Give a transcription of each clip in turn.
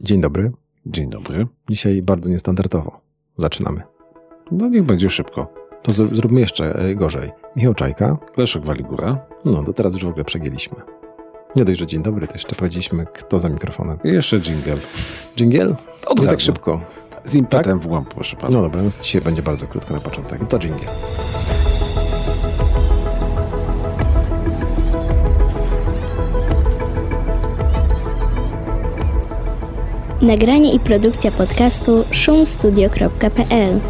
Dzień dobry. Dzień dobry. Dzisiaj bardzo niestandardowo. Zaczynamy. No niech będzie szybko. To z- zróbmy jeszcze e, gorzej. Michał Czajka. Leszek Waligura. No, to teraz już w ogóle przegięliśmy. Nie dość, że dzień dobry, to jeszcze powiedzieliśmy, kto za mikrofonem. I jeszcze jingle. Dżingiel? Od razu. tak szybko. Z impetem w głąb, proszę pana. No dobra, no to dzisiaj będzie bardzo krótko na początek. No to dżingiel. Nagranie i produkcja podcastu szumstudio.pl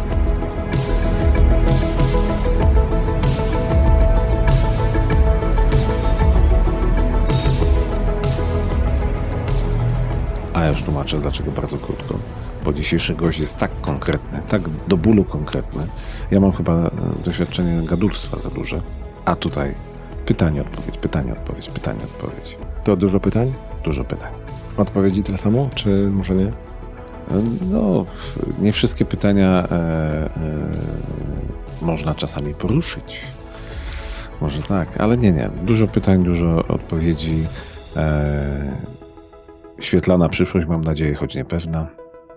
A ja już tłumaczę, dlaczego bardzo krótko. Bo dzisiejszy gość jest tak konkretny, tak do bólu konkretny. Ja mam chyba e, doświadczenie gadulstwa za duże. A tutaj pytanie, odpowiedź, pytanie, odpowiedź, pytanie, odpowiedź. To dużo pytań? Dużo pytań. Odpowiedzi tyle samo, czy może nie? No, nie wszystkie pytania e, e, można czasami poruszyć. Może tak, ale nie, nie. Dużo pytań, dużo odpowiedzi. E, świetlana przyszłość, mam nadzieję, choć niepewna.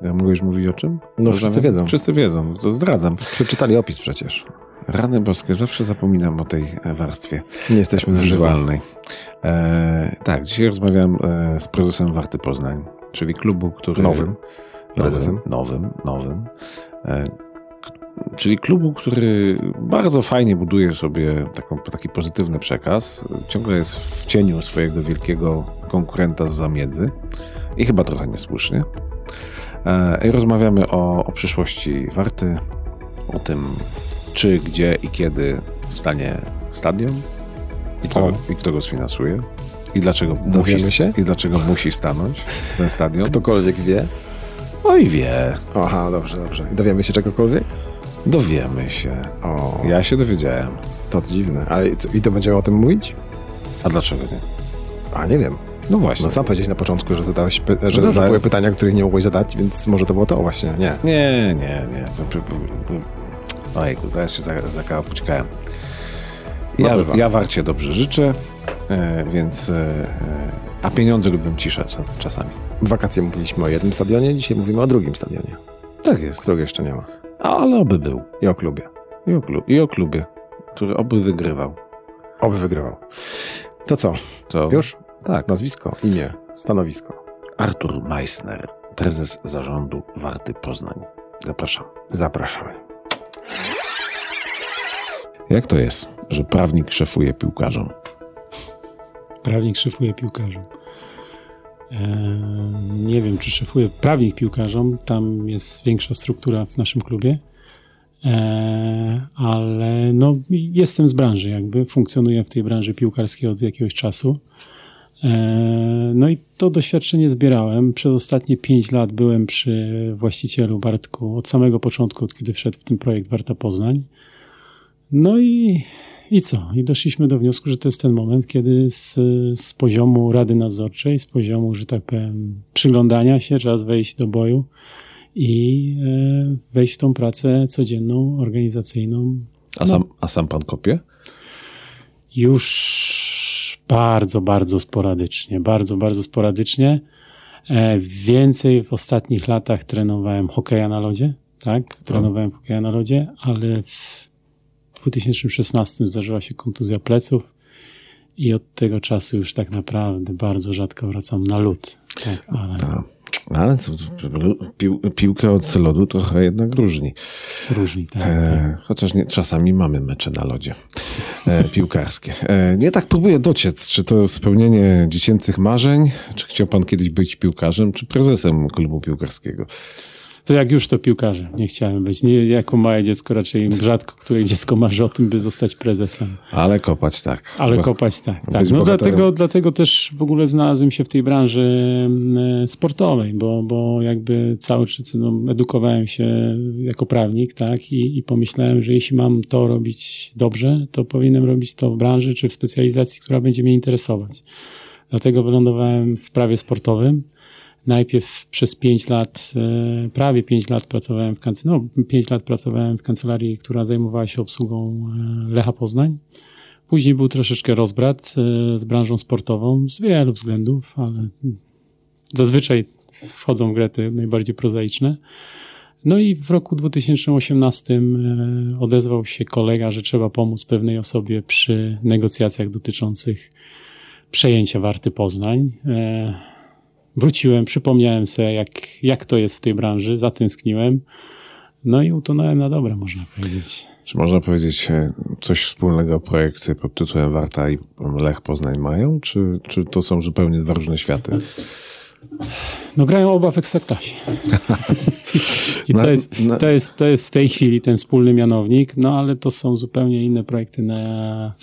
Ja mogę już mówić o czym? No, wszyscy wiedzą. Wszyscy wiedzą, to zdradzam. Przeczytali opis przecież. Rany boskie, zawsze zapominam o tej warstwie Nie jesteśmy na wizualnej. E, tak, dzisiaj rozmawiam e, z prezesem Warty Poznań, czyli klubu, który... Nowym prezesem. Nowym, nowym, nowym. E, czyli klubu, który bardzo fajnie buduje sobie taką, taki pozytywny przekaz. Ciągle jest w cieniu swojego wielkiego konkurenta z zamiedzy i chyba trochę niesłusznie. E, I rozmawiamy o, o przyszłości Warty, o tym, czy, gdzie i kiedy stanie stadion i kto, O. i kto go sfinansuje. I dlaczego, Dowiemy musi, się? I dlaczego musi stanąć ten stadion? Ktokolwiek wie? Oj wie, Aha, dobrze, dobrze. I Dowiemy się czegokolwiek? dowiemy się. O, Ja się dowiedziałem. to dziwne. Ale i to będziemy o tym mówić? A dlaczego nie? A, nie wiem. No właśnie. No sam powiedziałeś na początku, że zadałeś, py- że, że były pytania, których nie mogłeś zadać, więc może to było to właśnie. Nie. Nie, nie, nie. Ojku, zaraz się za- zakapućkałem. No Ja, ja warcie dobrze życzę, e, więc... E, e, a pieniądze lubią ciszę czas, czasami. W wakacje mówiliśmy o jednym stadionie, dzisiaj mówimy o drugim stadionie, Tak jest. którego jeszcze nie ma. Ale oby był. I o klubie. I o, klub, I o klubie, który oby wygrywał. Oby wygrywał. To co? To Już? Tak. Nazwisko, imię, stanowisko. Artur Meissner, prezes zarządu Warty Poznań. Zapraszam. Zapraszamy. Jak to jest, że prawnik szefuje piłkarzom? Prawnik szefuje piłkarzom. Eee, nie wiem, czy szefuje prawnik piłkarzom. Tam jest większa struktura w naszym klubie. Eee, ale no, jestem z branży, jakby funkcjonuję w tej branży piłkarskiej od jakiegoś czasu. Eee, no i to doświadczenie zbierałem. Przez ostatnie pięć lat byłem przy właścicielu Bartku od samego początku, od kiedy wszedł w ten projekt Warta Poznań. No i i co? I doszliśmy do wniosku, że to jest ten moment, kiedy z, z poziomu Rady Nadzorczej, z poziomu, że tak powiem, przyglądania się, czas wejść do boju i e, wejść w tą pracę codzienną, organizacyjną. A sam, a sam pan kopie? Już bardzo, bardzo sporadycznie. Bardzo, bardzo sporadycznie. E, więcej w ostatnich latach trenowałem hokeja na lodzie, tak? Trenowałem hokeja na lodzie, ale w 2016 zdarzyła się kontuzja pleców i od tego czasu już tak naprawdę bardzo rzadko wracam na lód. Tak, ale ale to, pił, piłkę od lodu trochę jednak różni. różni. Tak, tak. E, chociaż nie, czasami mamy mecze na lodzie e, piłkarskie. E, nie tak próbuję dociec, czy to spełnienie dziecięcych marzeń, czy chciał pan kiedyś być piłkarzem, czy prezesem klubu piłkarskiego? To jak już to piłkarze. Nie chciałem być. Nie jako małe dziecko, raczej rzadko, które dziecko marzy o tym, by zostać prezesem. Ale kopać tak. Ale Bo- kopać tak. tak. No bohaterem. dlatego, dlatego też w ogóle znalazłem się w tej branży e, sportowej, bo, bo jakby cały czas no, edukowałem się jako prawnik, tak, i, i pomyślałem, że jeśli mam to robić dobrze, to powinienem robić to w branży czy w specjalizacji, która będzie mnie interesować. Dlatego wylądowałem w prawie sportowym. Najpierw przez 5 lat, e, prawie 5 lat pracowałem w kancelarii, no 5 lat pracowałem w kancelarii, która zajmowała się obsługą e, Lecha Poznań. Później był troszeczkę rozbrat e, z branżą sportową z wielu względów, ale zazwyczaj wchodzą w grę te najbardziej prozaiczne. No i w roku 2018 e, odezwał się kolega, że trzeba pomóc pewnej osobie przy negocjacjach dotyczących przejęcia Warty Poznań. Wróciłem, przypomniałem sobie, jak, jak to jest w tej branży, zatęskniłem. No i utonąłem na dobre, można powiedzieć. Czy można powiedzieć, e, coś wspólnego projekty pod tytułem Warta i Lech Poznań mają, czy, czy to są zupełnie dwa różne światy? No grają oba w Ekstraklasie. I to, jest, to, jest, to jest w tej chwili ten wspólny mianownik, no ale to są zupełnie inne projekty na,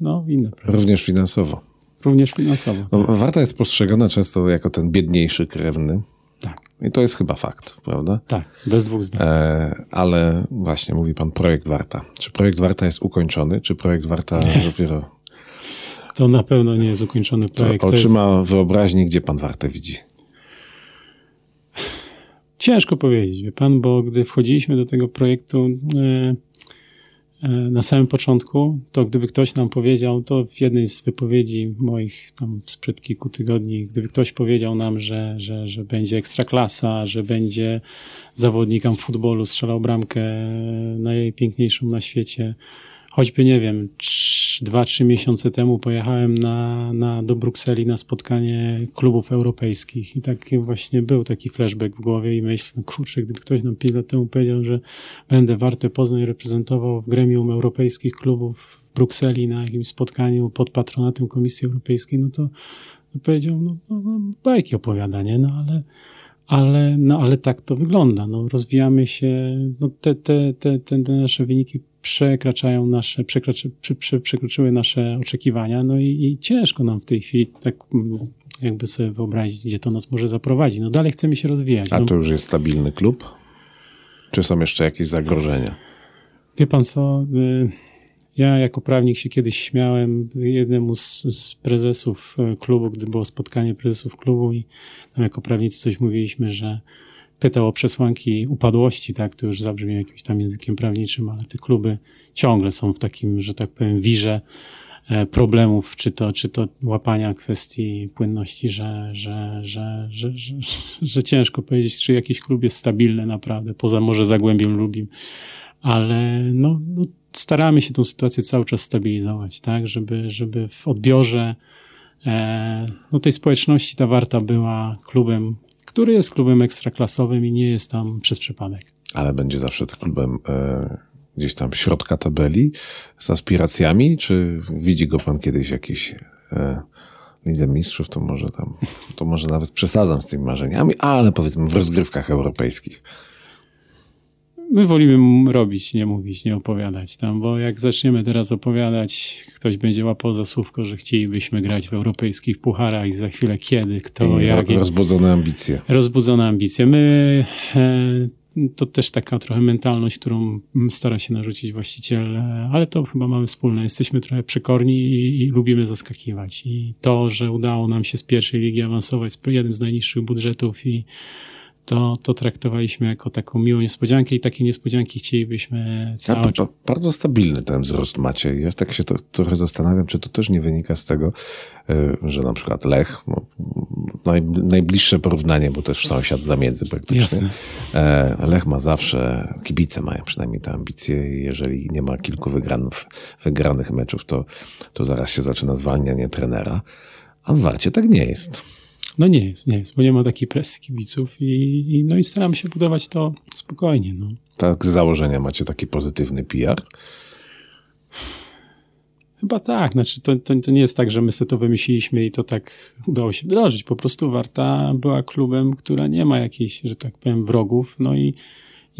no inne projekty. Również finansowo. Również finansowo. No, Warta jest postrzegana często jako ten biedniejszy krewny. Tak. I to jest chyba fakt, prawda? Tak, bez dwóch zdań. E, ale właśnie, mówi pan projekt Warta. Czy projekt Warta jest ukończony, czy projekt Warta dopiero... To na pewno nie jest ukończony projekt. To otrzyma jest... wyobraźni, gdzie pan Wartę widzi? Ciężko powiedzieć, wie pan, bo gdy wchodziliśmy do tego projektu e, na samym początku, to gdyby ktoś nam powiedział, to w jednej z wypowiedzi moich tam sprzed kilku tygodni, gdyby ktoś powiedział nam, że, że, że będzie ekstraklasa, że będzie zawodnikiem futbolu strzelał bramkę najpiękniejszą na świecie, choćby, nie wiem, dwa, trzy miesiące temu pojechałem na, na, do Brukseli na spotkanie klubów europejskich i tak właśnie był taki flashback w głowie i myślę, no kurczę, gdyby ktoś nam 5 lat temu powiedział, że będę Wartę Poznań reprezentował w gremium europejskich klubów w Brukseli na jakimś spotkaniu pod patronatem Komisji Europejskiej, no to, powiedział, no, no, no bajki opowiada, nie? No ale ale, no, ale tak to wygląda. No, rozwijamy się, no, te, te, te, te nasze wyniki przekraczają nasze, przekroczy, prze, przekroczyły nasze oczekiwania, no i, i, ciężko nam w tej chwili tak mm, jakby sobie wyobrazić, gdzie to nas może zaprowadzić. No dalej chcemy się rozwijać. A no. to już jest stabilny klub? Czy są jeszcze jakieś zagrożenia? Wie pan co, y, ja jako prawnik się kiedyś śmiałem jednemu z, z, prezesów e, klubu, gdy było spotkanie prezesów klubu i tam jako prawnicy coś mówiliśmy, że pytał o przesłanki upadłości, tak, to już zabrzmi jakimś tam językiem prawniczym, ale te kluby ciągle są w takim, że tak powiem, wirze e, problemów, czy to, czy to łapania kwestii płynności, że, że, że, że, że, że ciężko powiedzieć, czy jakiś klub jest stabilny naprawdę, poza może Zagłębiem Lubim, ale no, no staramy się tą sytuację cały czas stabilizować, tak, żeby, żeby w odbiorze e, no, tej społeczności ta Warta była klubem, który jest klubem ekstraklasowym i nie jest tam przez przypadek. Ale będzie zawsze klubem e, gdzieś tam środka tabeli z aspiracjami, czy widzi go pan kiedyś jakiś e, Lidze Mistrzów, to może tam, to może nawet przesadzam z tymi marzeniami, ale powiedzmy w rozgrywkach europejskich my wolimy robić, nie mówić, nie opowiadać tam, bo jak zaczniemy teraz opowiadać, ktoś będzie łapał za słówko, że chcielibyśmy grać w europejskich pucharach i za chwilę kiedy, kto, I jak. Rozbudzone ambicje. Rozbudzone ambicje. My e, to też taka trochę mentalność, którą stara się narzucić właściciel, e, ale to chyba mamy wspólne. Jesteśmy trochę przekorni i, i, lubimy zaskakiwać. I to, że udało nam się z pierwszej ligi awansować z jednym z najniższych budżetów i to, to traktowaliśmy jako taką miłą niespodziankę i takie niespodzianki chcielibyśmy cały czas. Bardzo stabilny ten wzrost macie. Ja tak się to, trochę zastanawiam, czy to też nie wynika z tego, e, że na przykład Lech, no, naj, najbliższe porównanie, bo też sąsiad zamiedzy praktycznie. Jasne. E, Lech ma zawsze, kibice mają przynajmniej te ambicje i jeżeli nie ma kilku wygranych, wygranych meczów, to, to zaraz się zaczyna zwalnianie trenera. A w Warcie tak nie jest. No nie jest, nie jest, bo nie ma takiej presji kibiców i, i no i staramy się budować to spokojnie. No. Tak, z założenia macie taki pozytywny PR? Chyba tak, znaczy to, to, to, nie jest tak, że my sobie to wymyśliliśmy i to tak udało się wdrożyć. Po prostu Warta była klubem, która nie ma jakichś, że tak powiem, wrogów, no i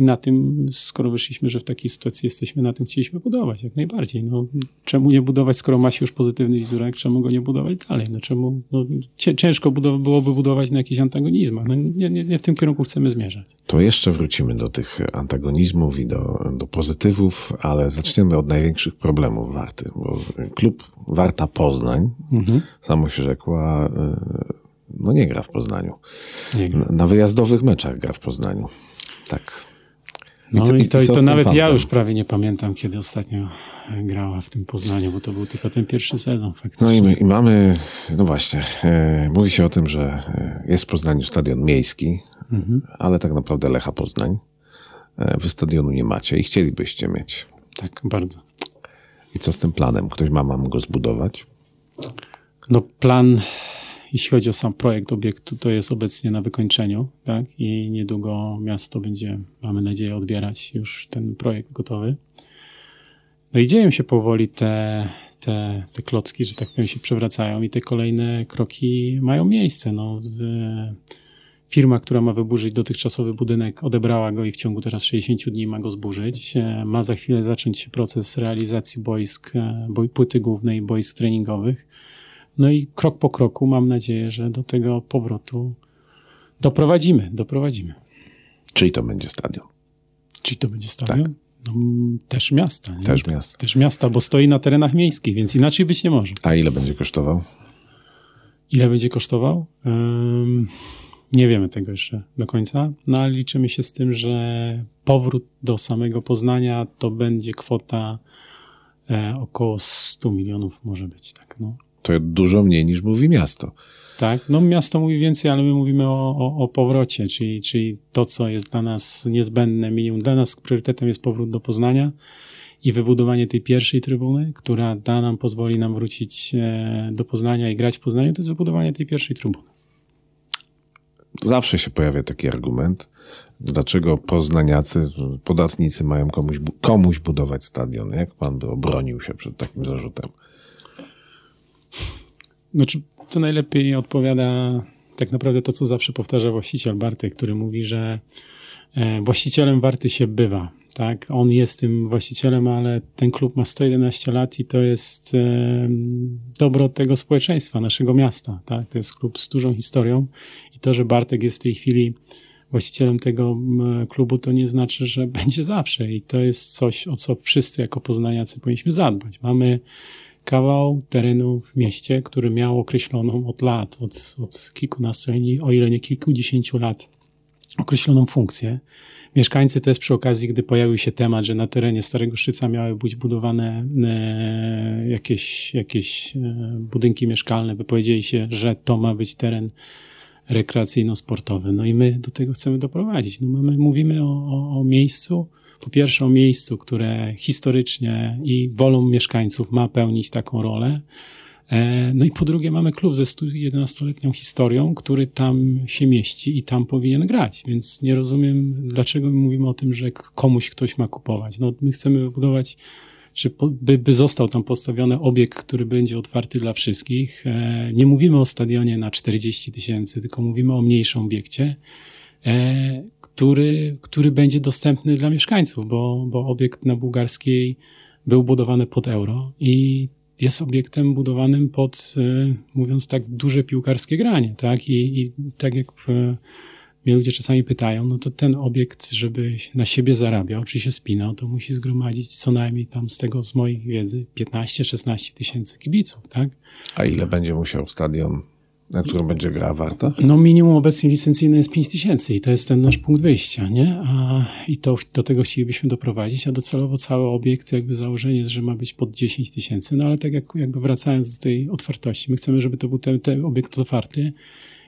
i na tym, skoro wyszliśmy, że w takiej sytuacji jesteśmy, na tym chcieliśmy budować jak najbardziej. No, czemu nie budować, skoro ma się już pozytywny wizerunek, czemu go nie budować dalej? No, czemu, no, ciężko budow- byłoby budować na jakichś antagonizmach. No, nie, nie, nie w tym kierunku chcemy zmierzać. To jeszcze wrócimy do tych antagonizmów i do, do pozytywów, ale zaczniemy od największych problemów Warty. Bo klub Warta Poznań, mhm. samo się rzekła, no nie gra w Poznaniu. Gra. Na wyjazdowych meczach gra w Poznaniu. Tak No co- i to, i to nawet ja już prawie nie pamiętam, kiedy ostatnio grała w tym Poznaniu, bo to był tylko ten pierwszy sezon faktycznie. No i, my, i mamy, no właśnie, e, mówi się o tym, że e, jest w Poznaniu stadion miejski, Mhm. ale tak naprawdę Lecha Poznań. E, wy stadionu nie macie i chcielibyście mieć. Tak, bardzo. I co z tym planem? Ktoś ma mam go zbudować? No plan, jeśli chodzi o sam projekt obiektu, to jest obecnie na wykończeniu, tak? I niedługo miasto będzie, mamy nadzieję, odbierać już ten projekt gotowy. No i dzieją się powoli te, te, te klocki, że tak powiem, się przewracają i te kolejne kroki mają miejsce. No, firma, która ma wyburzyć dotychczasowy budynek, odebrała go i w ciągu teraz 60 dni ma go zburzyć. Ma za chwilę zacząć się proces realizacji boisk, e, boj, płyty głównej boisk treningowych. No i krok po kroku mam nadzieję, że do tego powrotu doprowadzimy, doprowadzimy. Czyli to będzie stadion? Czyli to będzie stadion? No, m, też miasta. Nie? Też miasto. Też miasta, bo stoi na terenach miejskich, więc inaczej być nie może. A ile będzie kosztował? Ile będzie kosztował? Ym, nie wiemy tego jeszcze do końca, no ale liczymy się z tym, że powrót do samego Poznania to będzie kwota e, około 100 milionów może być, tak. No. To dużo mniej niż mówi miasto. Tak, no miasto mówi więcej, ale my mówimy o, o, o powrocie, czyli, czyli to, co jest dla nas niezbędne, minimum. Dla nas priorytetem jest powrót do Poznania i wybudowanie tej pierwszej trybuny, która da nam, pozwoli nam wrócić e, do Poznania i grać w Poznaniu, to jest wybudowanie tej pierwszej trybuny. Zawsze się pojawia taki argument, dlaczego poznaniacy, podatnicy mają komuś, komuś budować stadion. Jak pan by obronił się przed takim zarzutem? Znaczy, to najlepiej odpowiada tak naprawdę to, co zawsze powtarza właściciel Bartek, który mówi, że e, właścicielem Warty się bywa. Tak? On jest tym właścicielem, ale ten klub ma 111 lat i to jest e, dobro tego społeczeństwa, naszego miasta. Tak? To jest klub z dużą historią i to, że Bartek jest w tej chwili właścicielem tego klubu, to nie znaczy, że będzie zawsze i to jest coś, o co wszyscy jako poznaniacy powinniśmy zadbać. Mamy kawał terenu w mieście, który miał określoną od lat, od, od kilkunastu, o ile nie kilkudziesięciu lat, określoną funkcję. Mieszkańcy też przy okazji, gdy pojawił się temat, że na terenie Starego Szczyca miały być budowane e, jakieś, jakieś e, budynki mieszkalne, wypowiedzieli się, że to ma być teren rekreacyjno-sportowy. No i my do tego chcemy doprowadzić. No mamy, mówimy o, o, o miejscu, po pierwsze o miejscu, które historycznie i wolą mieszkańców ma pełnić taką rolę. E, No i po drugie mamy klub ze 111-letnią historią, który tam się mieści i tam powinien grać, więc nie rozumiem, dlaczego my mówimy o tym, że komuś ktoś ma kupować. No, my chcemy wybudować, czy by, by został tam postawiony obiekt, który będzie otwarty dla wszystkich. E, Nie mówimy o stadionie na 40 tysięcy, tylko mówimy o mniejszym obiekcie, e, który, który będzie dostępny dla mieszkańców, bo, bo obiekt na bułgarskiej był budowany pod euro i jest obiektem budowanym pod, e, mówiąc tak, duże piłkarskie granie, tak? I, i tak jak e, mnie ludzie czasami pytają, no to ten obiekt, żeby na siebie zarabiał, czy się spinał, to musi zgromadzić co najmniej tam z tego, z mojej wiedzy, 15-16 tysięcy kibiców, tak? A ile będzie musiał stadion, na którym będzie grała Warta? No minimum obecnie licencyjne jest 5 tysięcy i to jest ten nasz punkt wyjścia, nie? A, I to, do tego chcielibyśmy doprowadzić, a docelowo cały obiekt, jakby założenie jest, że ma być pod 10 tysięcy, no ale tak jak, jakby wracając do tej otwartości, my chcemy, żeby to był ten, ten obiekt otwarty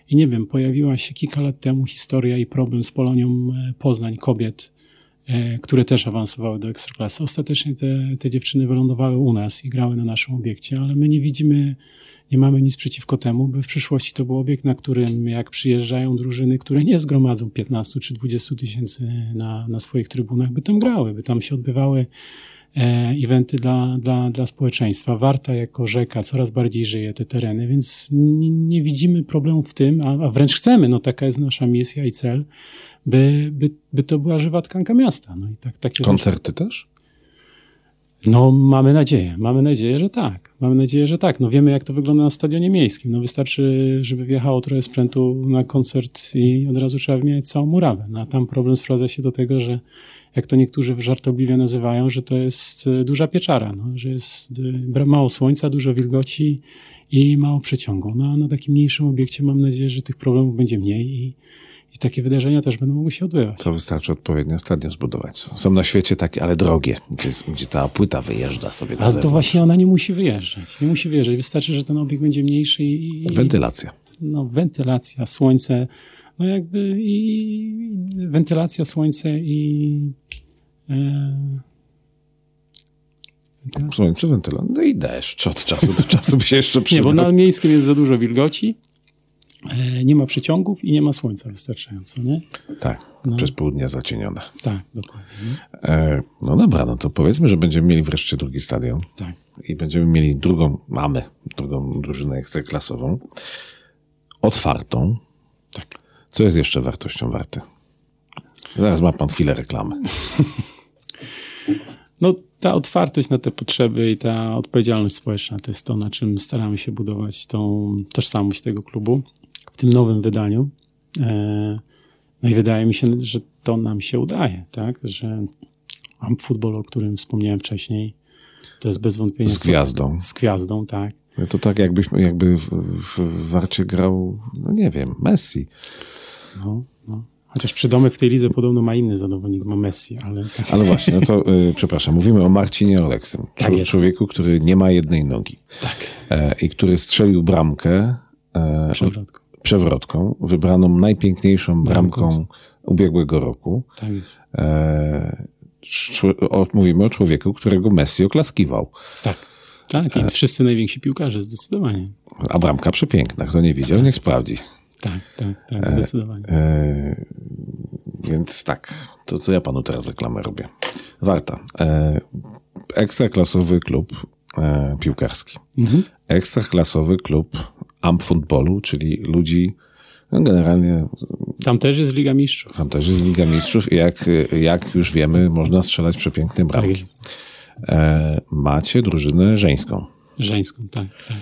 i nie wiem, pojawiła się kilka lat temu historia i problem z Polonią e, Poznań kobiet, które też awansowały do Ekstraklasy. Ostatecznie te, te dziewczyny wylądowały u nas i grały na naszym obiekcie, ale my nie widzimy, nie mamy nic przeciwko temu, by w przyszłości to był obiekt, na którym jak przyjeżdżają drużyny, które nie zgromadzą 15 czy 20 tysięcy na, na swoich trybunach, by tam grały, by tam się odbywały e, eventy dla, dla, dla społeczeństwa. Warta jako rzeka coraz bardziej żyje te tereny, więc nie, nie widzimy problemu w tym, a, a wręcz chcemy, no taka jest nasza misja i cel, by, by, by to była żywa tkanka miasta. No i tak, takie Koncerty też? no, mamy nadzieję. Mamy nadzieję, że tak. Mamy nadzieję, że tak. No wiemy, jak to wygląda na stadionie miejskim. No wystarczy, żeby wjechało trochę sprzętu na koncert i od razu trzeba wymieniać całą murawę. No, a tam problem sprowadza się do tego, że jak to niektórzy żartobliwie nazywają, że to jest e, duża pieczara, no, że jest e, mało słońca, dużo wilgoci i mało przeciągu. No, a na takim mniejszym obiekcie mam nadzieję, że tych problemów będzie mniej i, I takie wydarzenia też będą mogły się odbywać. To wystarczy odpowiednio stadion zbudować. Są na świecie takie, ale drogie, gdzie, gdzie ta płyta wyjeżdża sobie na A to właśnie ona nie musi wyjeżdżać. Nie musi wyjeżdżać. Wystarczy, że ten obiekt będzie mniejszy i, Wentylacja. no, wentylacja, słońce, no jakby i wentylacja, słońce i e, wentylacja. Słońce, wentylacja. No i deszcz od czasu do czasu by się jeszcze Nie, przydał. bo na miejskim jest za dużo wilgoci, nie ma przeciągów i nie ma słońca wystarczająco, nie? Tak, No. przez pół dnia zacienione. Tak, dokładnie. Nie? E, no dobra, no to powiedzmy, że będziemy mieli wreszcie drugi stadion Tak. i będziemy mieli drugą, mamy drugą drużynę ekstraklasową, otwartą. Tak. Co jest jeszcze wartością warty? Zaraz ma pan chwilę reklamy. No, ta otwartość na te potrzeby i ta odpowiedzialność społeczna to jest to, na czym staramy się budować tą tożsamość tego klubu w tym nowym wydaniu. E, No i wydaje mi się, że to nam się udaje, tak? Że mam futbol, o którym wspomniałem wcześniej, to jest bez wątpienia Z gwiazdą. Z gwiazdą, tak. No To tak jakbyśmy, jakby w, w, Warcie grał, no nie wiem, Messi. No, no. Chociaż przydomek w tej lidze podobno ma inny zawodnik, ma Messi, ale tak. Ale właśnie, no to y, przepraszam, mówimy o Marcinie Oleksym. Tak jest. człowieku, który nie ma jednej nogi tak. e, i który strzelił bramkę e, Przewrotką. Przewrotką, wybraną najpiękniejszą bramką ubiegłego roku. Tak jest. E, o, mówimy o człowieku, którego Messi oklaskiwał. Tak. Tak, i wszyscy najwięksi piłkarze, zdecydowanie. A bramka przepiękna. Kto nie widział, niech sprawdzi. Tak, tak, tak, zdecydowanie. E, więc tak, to co ja panu teraz reklamę robię. Warta. E, ekstraklasowy klub e, piłkarski. Mhm. Ekstraklasowy klub amp futbolu, czyli ludzi, no generalnie Tam też jest Liga Mistrzów. tam też jest Liga Mistrzów i jak, jak już wiemy, można strzelać przepiękne Tak bramki. jest. E, macie drużynę żeńską. Żeńską, tak, tak.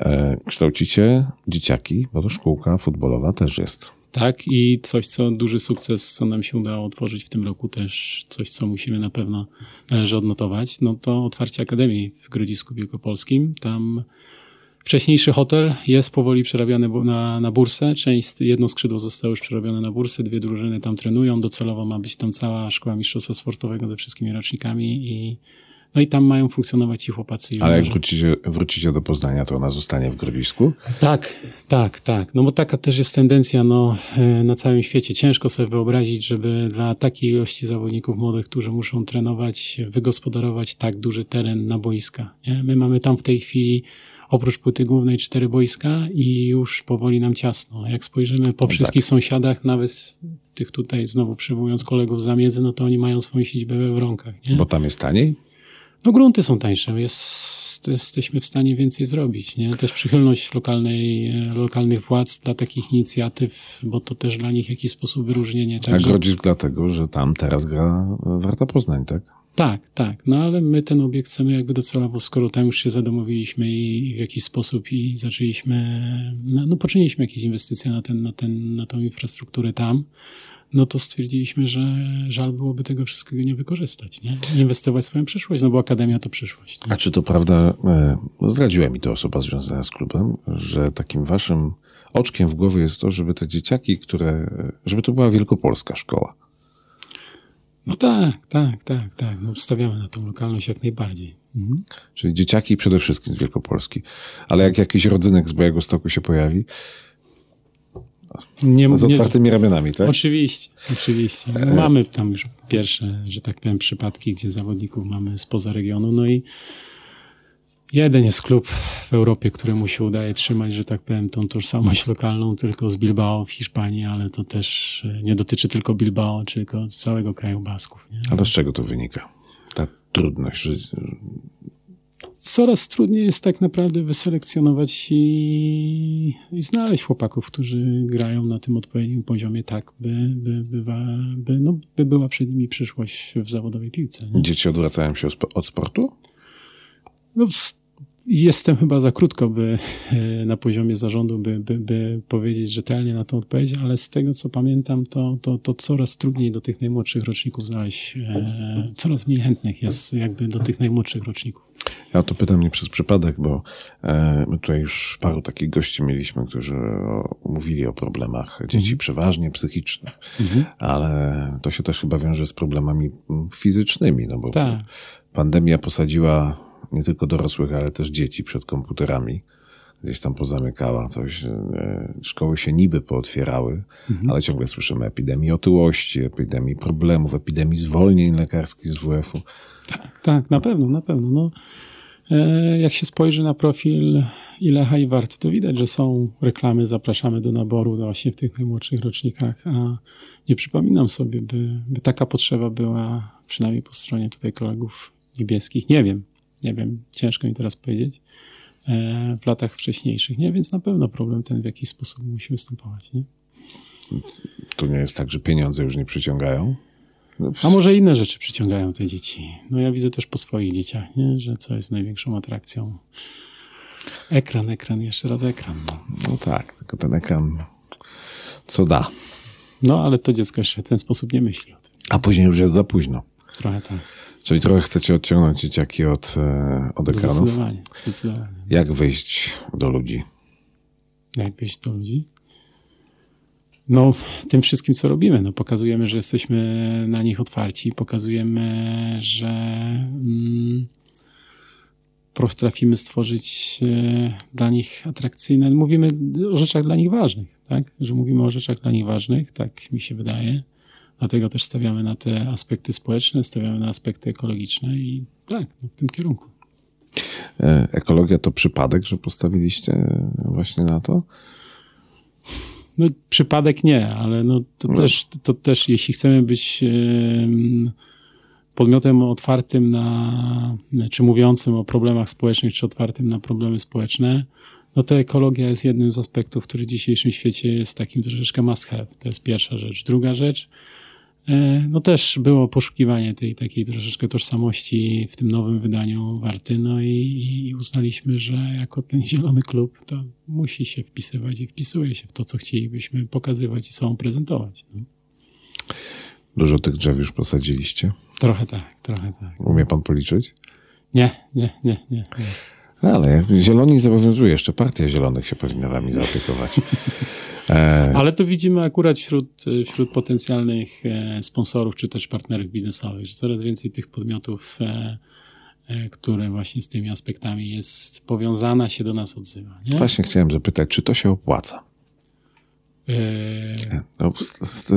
E, kształcicie dzieciaki, bo to szkółka futbolowa też jest. Tak i coś, co duży sukces, co nam się udało otworzyć w tym roku też, coś, co musimy na pewno należy odnotować, no to otwarcie Akademii w Grodzisku Wielkopolskim. Tam wcześniejszy hotel jest powoli przerabiany na, na bursę. Część, jedno skrzydło zostało już przerobione na bursę, dwie drużyny tam trenują. Docelowo ma być tam cała szkoła mistrzostwa sportowego ze wszystkimi rocznikami i no i tam mają funkcjonować ci chłopacy. i Ale jak wrócicie, wrócicie do Poznania, to ona zostanie w Grodzisku. Tak, tak, tak. No bo taka też jest tendencja no, e, na całym świecie. Ciężko sobie wyobrazić, żeby dla takiej ilości zawodników młodych, którzy muszą trenować, wygospodarować tak duży teren na boiska. Nie? My mamy tam w tej chwili oprócz płyty głównej cztery boiska i już powoli nam ciasno. Jak spojrzymy po wszystkich sąsiadach, nawet tych tutaj znowu przywołując kolegów z zamiedzy, no to oni mają swoją siedzibę we Wronkach. Nie? Bo tam jest taniej. No grunty są tańsze, jest, jesteśmy w stanie więcej zrobić. Nie? Też przychylność lokalnej, e, lokalnych władz dla takich inicjatyw, bo to też dla nich w jakiś sposób wyróżnienie. A Także, Grodzisk dlatego, że tam teraz gra Warta Poznań, tak? Tak, tak. No ale my ten obiekt chcemy jakby docelowo, skoro tam już się zadomowiliśmy i, w jakiś sposób i zaczęliśmy, no, no poczyniliśmy jakieś inwestycje na, ten, na, ten, na tą infrastrukturę tam, no to stwierdziliśmy, że żal byłoby tego wszystkiego nie wykorzystać, nie? Inwestować w swoją przyszłość, no bo Akademia to przyszłość. Nie? A czy to prawda, e, zdradziła mi to osoba związana z klubem, że takim waszym oczkiem w głowie jest to, żeby te dzieciaki, które, żeby to była wielkopolska szkoła. No tak, tak, tak, tak. No, stawiamy na tą lokalność jak najbardziej. Mhm. Czyli dzieciaki przede wszystkim z Wielkopolski. Ale jak jakiś rodzynek z Białego Stoku się pojawi, Nie, z nie- otwartymi ramionami, tak? Oczywiście, oczywiście. No, Mamy tam już pierwsze, że tak powiem, przypadki, gdzie zawodników mamy spoza regionu. No i jeden jest klub w Europie, któremu się udaje trzymać, że tak powiem, tą tożsamość lokalną tylko z Bilbao w Hiszpanii, ale to też e, nie dotyczy tylko Bilbao, tylko całego kraju Basków. Nie? Ale z czego to wynika? Ta trudność, że coraz trudniej jest tak naprawdę wyselekcjonować i, i znaleźć chłopaków, którzy grają na tym odpowiednim poziomie, tak, by, by, bywa, by, no, by była przed nimi przyszłość w zawodowej piłce. Nie? dzieci odwracają się od sportu? No, jestem chyba za krótko, by e, na poziomie zarządu, by, by, by powiedzieć rzetelnie na to odpowiedź, ale z tego co pamiętam, to, to, to coraz trudniej do tych najmłodszych roczników znaleźć, e, coraz mniej chętnych jest jakby do tych najmłodszych roczników. Ja to pytam nie przez przypadek, bo e, my tutaj już paru takich gości mieliśmy, którzy mówili o problemach dzieci Mhm. przeważnie psychicznych, ale to się też chyba wiąże z problemami mm, fizycznymi, no bo Tak. pandemia posadziła nie tylko dorosłych, ale też dzieci przed komputerami. Gdzieś tam pozamykała coś. e, Szkoły się niby pootwierały, Mhm. ale ciągle słyszymy epidemii otyłości, epidemii problemów, epidemii zwolnień lekarskich z WF-u. Tak, na pewno, na pewno. No, e, jak się spojrzy na profil Ilecha i Warty, to widać, że są reklamy, zapraszamy do naboru właśnie w tych najmłodszych rocznikach, a nie przypominam sobie, by, by taka potrzeba była przynajmniej po stronie tutaj kolegów niebieskich. Nie wiem, nie wiem, ciężko mi teraz powiedzieć. e, W latach wcześniejszych, nie? Więc na pewno problem ten w jakiś sposób musi występować, nie? To nie jest tak, że pieniądze już nie przyciągają? No, A może inne rzeczy przyciągają te dzieci. No ja widzę też po swoich dzieciach, nie? że co jest największą atrakcją. Ekran, ekran, jeszcze raz ekran. No, no tak, tylko ten ekran co da. no ale to dziecko jeszcze w ten sposób nie myśli o tym. A później już jest za późno. Trochę tak. Czyli trochę chcecie odciągnąć dzieciaki od, e, od ekranów. Zdecydowanie, zdecydowanie. Jak wyjść do ludzi? Jak wyjść do ludzi? No, tym wszystkim, co robimy. No, pokazujemy, że jesteśmy na nich otwarci, pokazujemy, że mm, potrafimy stworzyć e, dla nich atrakcyjne. Mówimy o rzeczach dla nich ważnych, tak? Że mówimy o rzeczach dla nich ważnych, tak mi się wydaje. Dlatego też stawiamy na te aspekty społeczne, stawiamy na aspekty ekologiczne i tak, no, w tym kierunku. E, Ekologia to przypadek, że postawiliście właśnie na to? No, przypadek nie, ale no, to, No. Też, to też, jeśli chcemy być em, podmiotem otwartym na, czy mówiącym o problemach społecznych, czy otwartym na problemy społeczne, no to ekologia jest jednym z aspektów, który w dzisiejszym świecie jest takim troszeczkę must have. To jest pierwsza rzecz. Druga rzecz, no też było poszukiwanie tej takiej troszeczkę tożsamości w tym nowym wydaniu Warty, no i, i uznaliśmy, że jako ten zielony klub to musi się wpisywać i wpisuje się w to, co chcielibyśmy pokazywać i sobą prezentować. No. Dużo tych drzew już posadziliście. Trochę tak, trochę tak. Umie pan policzyć? Nie, nie, nie, nie. nie. Ale jak zieloni zobowiązuje, jeszcze partia zielonych się powinna wami zaopiekować. E, Ale to widzimy akurat wśród, wśród potencjalnych e, sponsorów czy też partnerów biznesowych, że coraz więcej tych podmiotów, e, e, które właśnie z tymi aspektami jest powiązana, się do nas odzywa. Nie? właśnie chciałem zapytać, czy to się opłaca? E, No, z, z,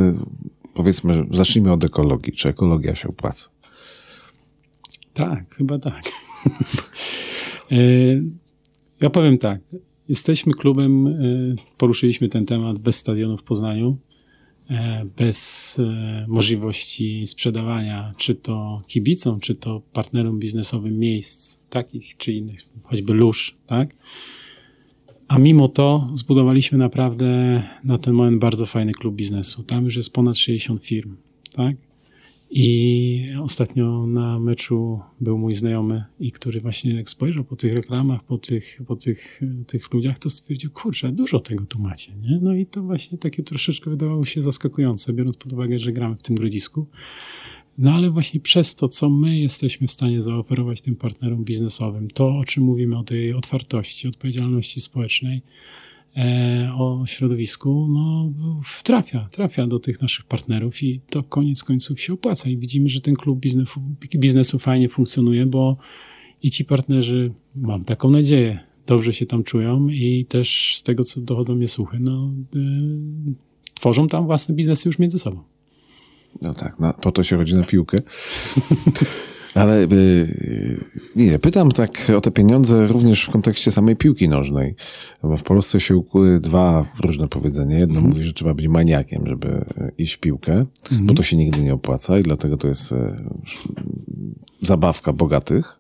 powiedzmy, zacznijmy od ekologii. Czy ekologia się opłaca? Tak, chyba tak. E, ja powiem tak. Jesteśmy klubem, e, poruszyliśmy ten temat bez stadionu w Poznaniu, e, bez możliwości sprzedawania czy to kibicom, czy to partnerom biznesowym miejsc takich czy innych, choćby lóż, tak? A mimo to zbudowaliśmy naprawdę na ten moment bardzo fajny klub biznesu. Tam już jest ponad 60 firm, tak? I ostatnio na meczu był mój znajomy, i który właśnie jak spojrzał po tych reklamach, po tych, po tych, tych ludziach, to stwierdził, kurczę, dużo tego tu macie. Nie? No i to właśnie takie troszeczkę wydawało się zaskakujące, biorąc pod uwagę, że gramy w tym grodzisku. No ale właśnie przez to, co my jesteśmy w stanie zaoferować tym partnerom biznesowym, to o czym mówimy, o tej otwartości, odpowiedzialności społecznej, o środowisku, no trafia, trafia do tych naszych partnerów i to koniec końców się opłaca i widzimy, że ten klub biznesu, biznesu fajnie funkcjonuje, bo i ci partnerzy, mam taką nadzieję, dobrze się tam czują i też z tego, co dochodzą mnie słuchy, no y, tworzą tam własne biznesy już między sobą. No tak, na, po to się chodzi na piłkę. Ale y, nie, pytam tak o te pieniądze również w kontekście samej piłki nożnej. Bo w Polsce się ukuły dwa różne powiedzenia. Jedno mówi, że trzeba być maniakiem, żeby y, iść w piłkę, bo to się nigdy nie opłaca i dlatego to jest y, zabawka bogatych.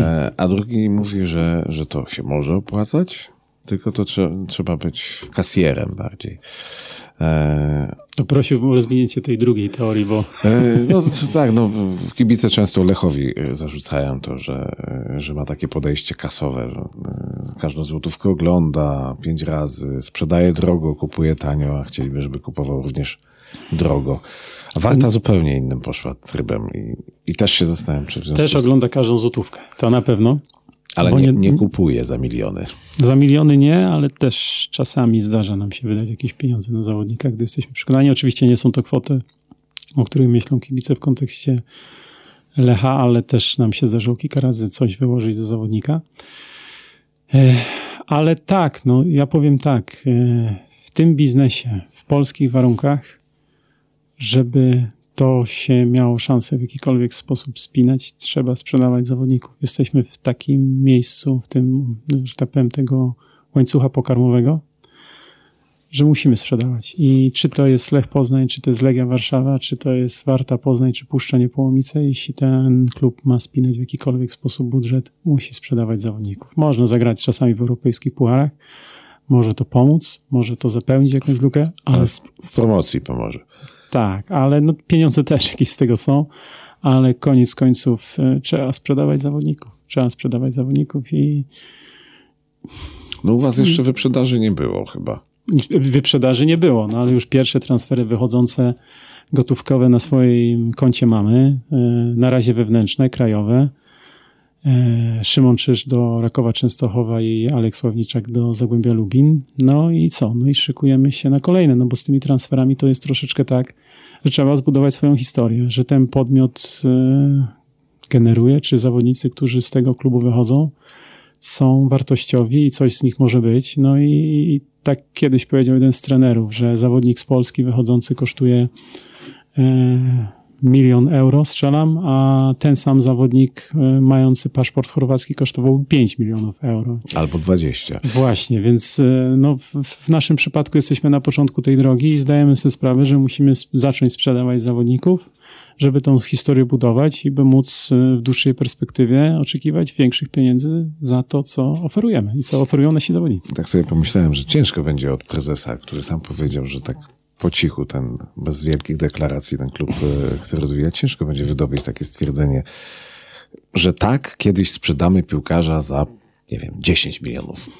E, A drugi mówi, że, że to się może opłacać, tylko to trze- trzeba być kasjerem bardziej. To prosiłbym o rozwinięcie tej drugiej teorii, bo E, No tak, no kibice często Lechowi e, zarzucają to, że, e, że ma takie podejście kasowe, że każdą złotówkę ogląda pięć razy, sprzedaje drogo, kupuje tanio, a chcieliby, żeby kupował również drogo. A Warta zupełnie innym poszła trybem i, i też się zastanawiam, czy w związku Też ogląda każdą złotówkę, to na pewno. Ale nie, nie- za miliony. Za miliony nie, ale też czasami zdarza nam się wydać jakieś pieniądze na zawodnika, gdy jesteśmy przekonani. Oczywiście nie są to kwoty, o których myślą kibice w kontekście Lecha, ale też nam się zdarzyło kilka razy coś wyłożyć za zawodnika. E, Ale tak, no ja powiem tak, e, w tym biznesie, w polskich warunkach, żeby to się miało szansę w jakikolwiek sposób spinać, trzeba sprzedawać zawodników. Jesteśmy w takim miejscu, w tym, że tak powiem, tego łańcucha pokarmowego, że musimy sprzedawać. I czy to jest Lech Poznań, czy to jest Legia Warszawa, czy to jest Warta Poznań, czy Puszcza Niepołomice, jeśli ten klub ma spinać w jakikolwiek sposób budżet, musi sprzedawać zawodników. Można zagrać czasami w europejskich pucharach, może to pomóc, może to zapełnić jakąś lukę, ale Ale w, w promocji pomoże. Tak, ale no, pieniądze też jakieś z tego są, ale koniec końców e, trzeba sprzedawać zawodników. Trzeba sprzedawać zawodników i No u was jeszcze wyprzedaży nie było chyba. wyprzedaży nie było, no ale już pierwsze transfery wychodzące gotówkowe na swoim koncie mamy. E, Na razie wewnętrzne, krajowe. E, Szymon Czyż do Rakowa Częstochowa i Aleks Ławniczak do Zagłębia Lubin. No i co? No i szykujemy się na kolejne, no bo z tymi transferami to jest troszeczkę tak, że trzeba zbudować swoją historię, że ten podmiot e, generuje, czy zawodnicy, którzy z tego klubu wychodzą, są wartościowi i coś z nich może być. No i, tak kiedyś powiedział jeden z trenerów, że zawodnik z Polski wychodzący kosztuje e, milion euro, strzelam, a ten sam zawodnik e, mający paszport chorwacki kosztował 5 milionów euro. Albo 20. Właśnie, więc e, no, w, w naszym przypadku jesteśmy na początku tej drogi i zdajemy sobie sprawę, że musimy zacząć sprzedawać zawodników, żeby tą historię budować i by móc e, w dłuższej perspektywie oczekiwać większych pieniędzy za to, co oferujemy i co oferują nasi zawodnicy. Tak sobie pomyślałem, że ciężko będzie od prezesa, który sam powiedział, że tak po cichu ten, bez wielkich deklaracji ten klub e, chce rozwijać. Ciężko będzie wydobyć takie stwierdzenie, że tak, kiedyś sprzedamy piłkarza za, nie wiem, 10 milionów.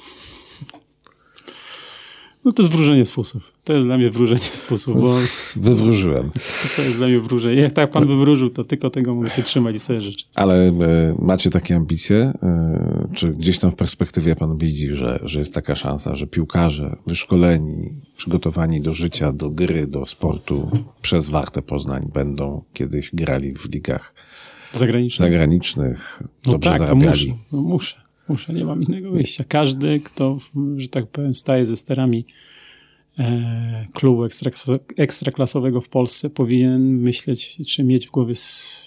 No to jest wróżenie z fusów. To jest dla mnie wróżenie z fusów, bo Wywróżyłem. to jest dla mnie wróżenie. Jak tak pan wywróżył, to tylko tego mogę się trzymać i sobie życzyć. Ale e, macie takie ambicje? E, czy gdzieś tam w perspektywie pan widzi, że, że jest taka szansa, że piłkarze wyszkoleni, przygotowani do życia, do gry, do sportu przez Wartę Poznań będą kiedyś grali w ligach Zagraniczne. zagranicznych, No dobrze tak, to zarabiali? muszę, no muszę, muszę, nie mam innego wyjścia. Każdy, kto, że tak powiem, staje ze sterami e, klubu ekstraklas- ekstraklasowego w Polsce, powinien myśleć, czy mieć w głowie z,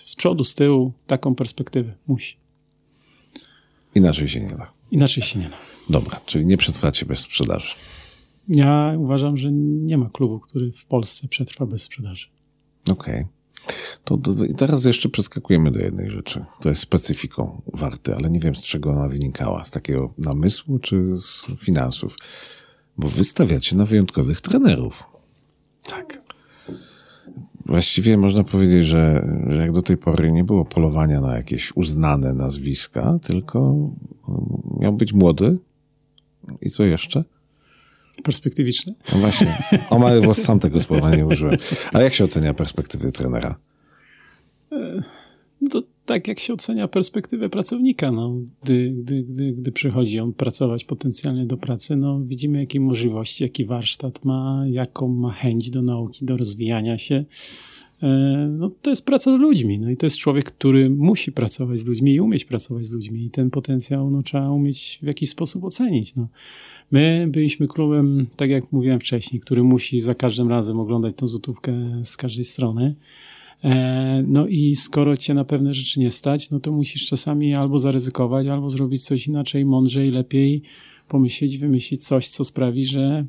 z przodu, z tyłu taką perspektywę. Musi. Inaczej się nie da. Inaczej się nie da. Dobra, czyli nie przetrwacie bez sprzedaży. Ja uważam, że nie ma klubu, który w Polsce przetrwa bez sprzedaży. Okej. To, to, I teraz jeszcze przeskakujemy do jednej rzeczy. To jest specyfiką warty, ale nie wiem z czego ona wynikała. Z takiego namysłu czy z finansów? Bo wystawiacie na wyjątkowych trenerów. Tak. Właściwie można powiedzieć, że że jak do tej pory nie było polowania na jakieś uznane nazwiska, tylko um, miał być młody. I co jeszcze? Perspektywiczne. No właśnie, o mały włos sam tego słowa nie użyłem. A jak się ocenia perspektywy trenera? No to tak jak się ocenia perspektywę pracownika, no, gdy, gdy, gdy, gdy przychodzi on pracować potencjalnie do pracy, no, widzimy jakie możliwości, jaki warsztat ma, jaką ma chęć do nauki, do rozwijania się. E, No, to jest praca z ludźmi, no i to jest człowiek, który musi pracować z ludźmi i umieć pracować z ludźmi i ten potencjał no, trzeba umieć w jakiś sposób ocenić. No. My byliśmy klubem, tak jak mówiłem wcześniej, który musi za każdym razem oglądać tą złotówkę z każdej strony. E, No i skoro cię na pewne rzeczy nie stać, no to musisz czasami albo zaryzykować, albo zrobić coś inaczej, mądrzej, lepiej pomyśleć, wymyślić coś, co sprawi, że,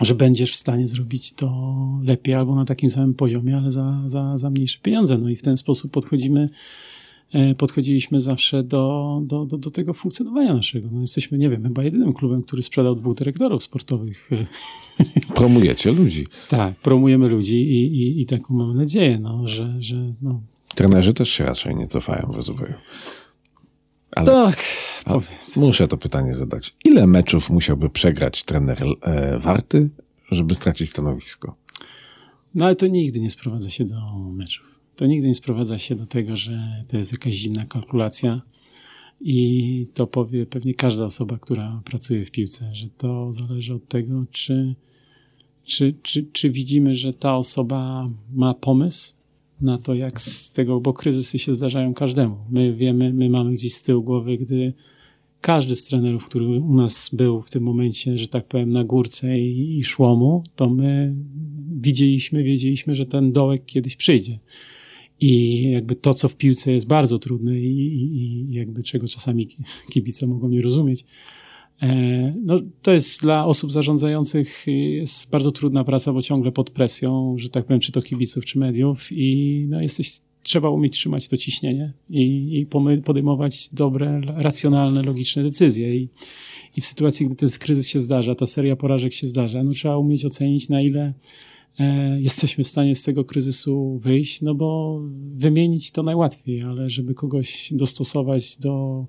że będziesz w stanie zrobić to lepiej albo na takim samym poziomie, ale za, za, za mniejsze pieniądze. No i w ten sposób podchodzimy, podchodziliśmy zawsze do, do, do, do tego funkcjonowania naszego. No jesteśmy, nie wiem, chyba jedynym klubem, który sprzedał dwóch dyrektorów sportowych Promujecie ludzi. tak, promujemy ludzi i, i, i taką mam nadzieję, no, że, że no, Trenerzy też się raczej nie cofają w rozwoju. Ale tak, powiedz. muszę to pytanie zadać. Ile meczów musiałby przegrać trener e, Warty, żeby stracić stanowisko? No ale to nigdy nie sprowadza się do meczów. To nigdy nie sprowadza się do tego, że to jest jakaś zimna kalkulacja. I to powie pewnie każda osoba, która pracuje w piłce, że to zależy od tego, czy, czy, czy, czy widzimy, że ta osoba ma pomysł na to, jak z tego, bo kryzysy się zdarzają każdemu. My wiemy, my mamy gdzieś z tyłu głowy, gdy każdy z trenerów, który u nas był w tym momencie, że tak powiem, na górce i, i szło mu, to my widzieliśmy, wiedzieliśmy, że ten dołek kiedyś przyjdzie. I jakby to, co w piłce jest bardzo trudne i, i, i jakby czego czasami kibice mogą nie rozumieć, e, no, to jest dla osób zarządzających jest bardzo trudna praca, bo ciągle pod presją, że tak powiem, czy to kibiców, czy mediów i no, jesteś, trzeba umieć trzymać to ciśnienie i, i podejmować dobre, racjonalne, logiczne decyzje. I, I w sytuacji, gdy ten kryzys się zdarza, ta seria porażek się zdarza, no trzeba umieć ocenić, na ile jesteśmy w stanie z tego kryzysu wyjść, no bo wymienić to najłatwiej, ale żeby kogoś dostosować do,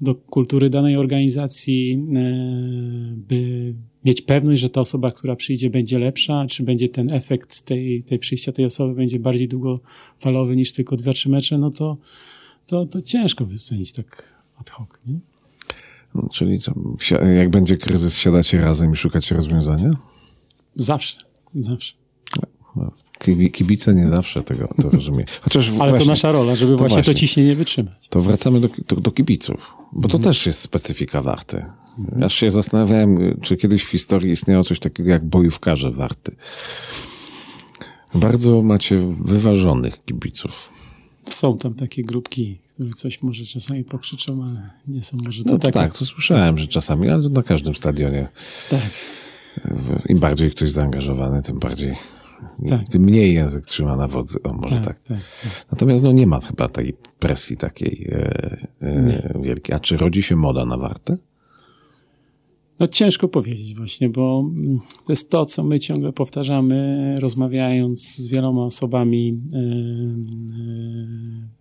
do kultury danej organizacji, e, by mieć pewność, że ta osoba, która przyjdzie, będzie lepsza, czy będzie ten efekt tej, tej przyjścia tej osoby będzie bardziej długofalowy niż tylko dwa, trzy mecze, no to, to, to ciężko wycenić tak ad hoc. Nie? No, czyli co, jak będzie kryzys, siadacie razem i szukacie rozwiązania? Zawsze. Zawsze. Kibice nie zawsze tego to rozumie. Chociaż Ale właśnie, to nasza rola, żeby to właśnie, właśnie, to ciśnienie wytrzymać. To wracamy do, do, do kibiców, bo to mhm. też jest specyfika warty. Mhm. Ja się zastanawiałem, czy kiedyś w historii istniało coś takiego jak bojówkarze warty. Bardzo macie wyważonych kibiców. Są tam takie grupki, które coś może czasami pokrzyczą, ale nie są może to no, takie... Tak, to słyszałem, że czasami, ale to na każdym stadionie. Tak. Im bardziej ktoś zaangażowany, tym bardziej, tak. tym mniej język trzyma na wodzy. O, może tak, tak. tak, tak. Natomiast no, nie ma chyba tej presji takiej e, e, wielkiej. A czy rodzi się moda na warte? No ciężko powiedzieć właśnie, bo mm, to jest to, co my ciągle powtarzamy, rozmawiając z wieloma osobami e, e,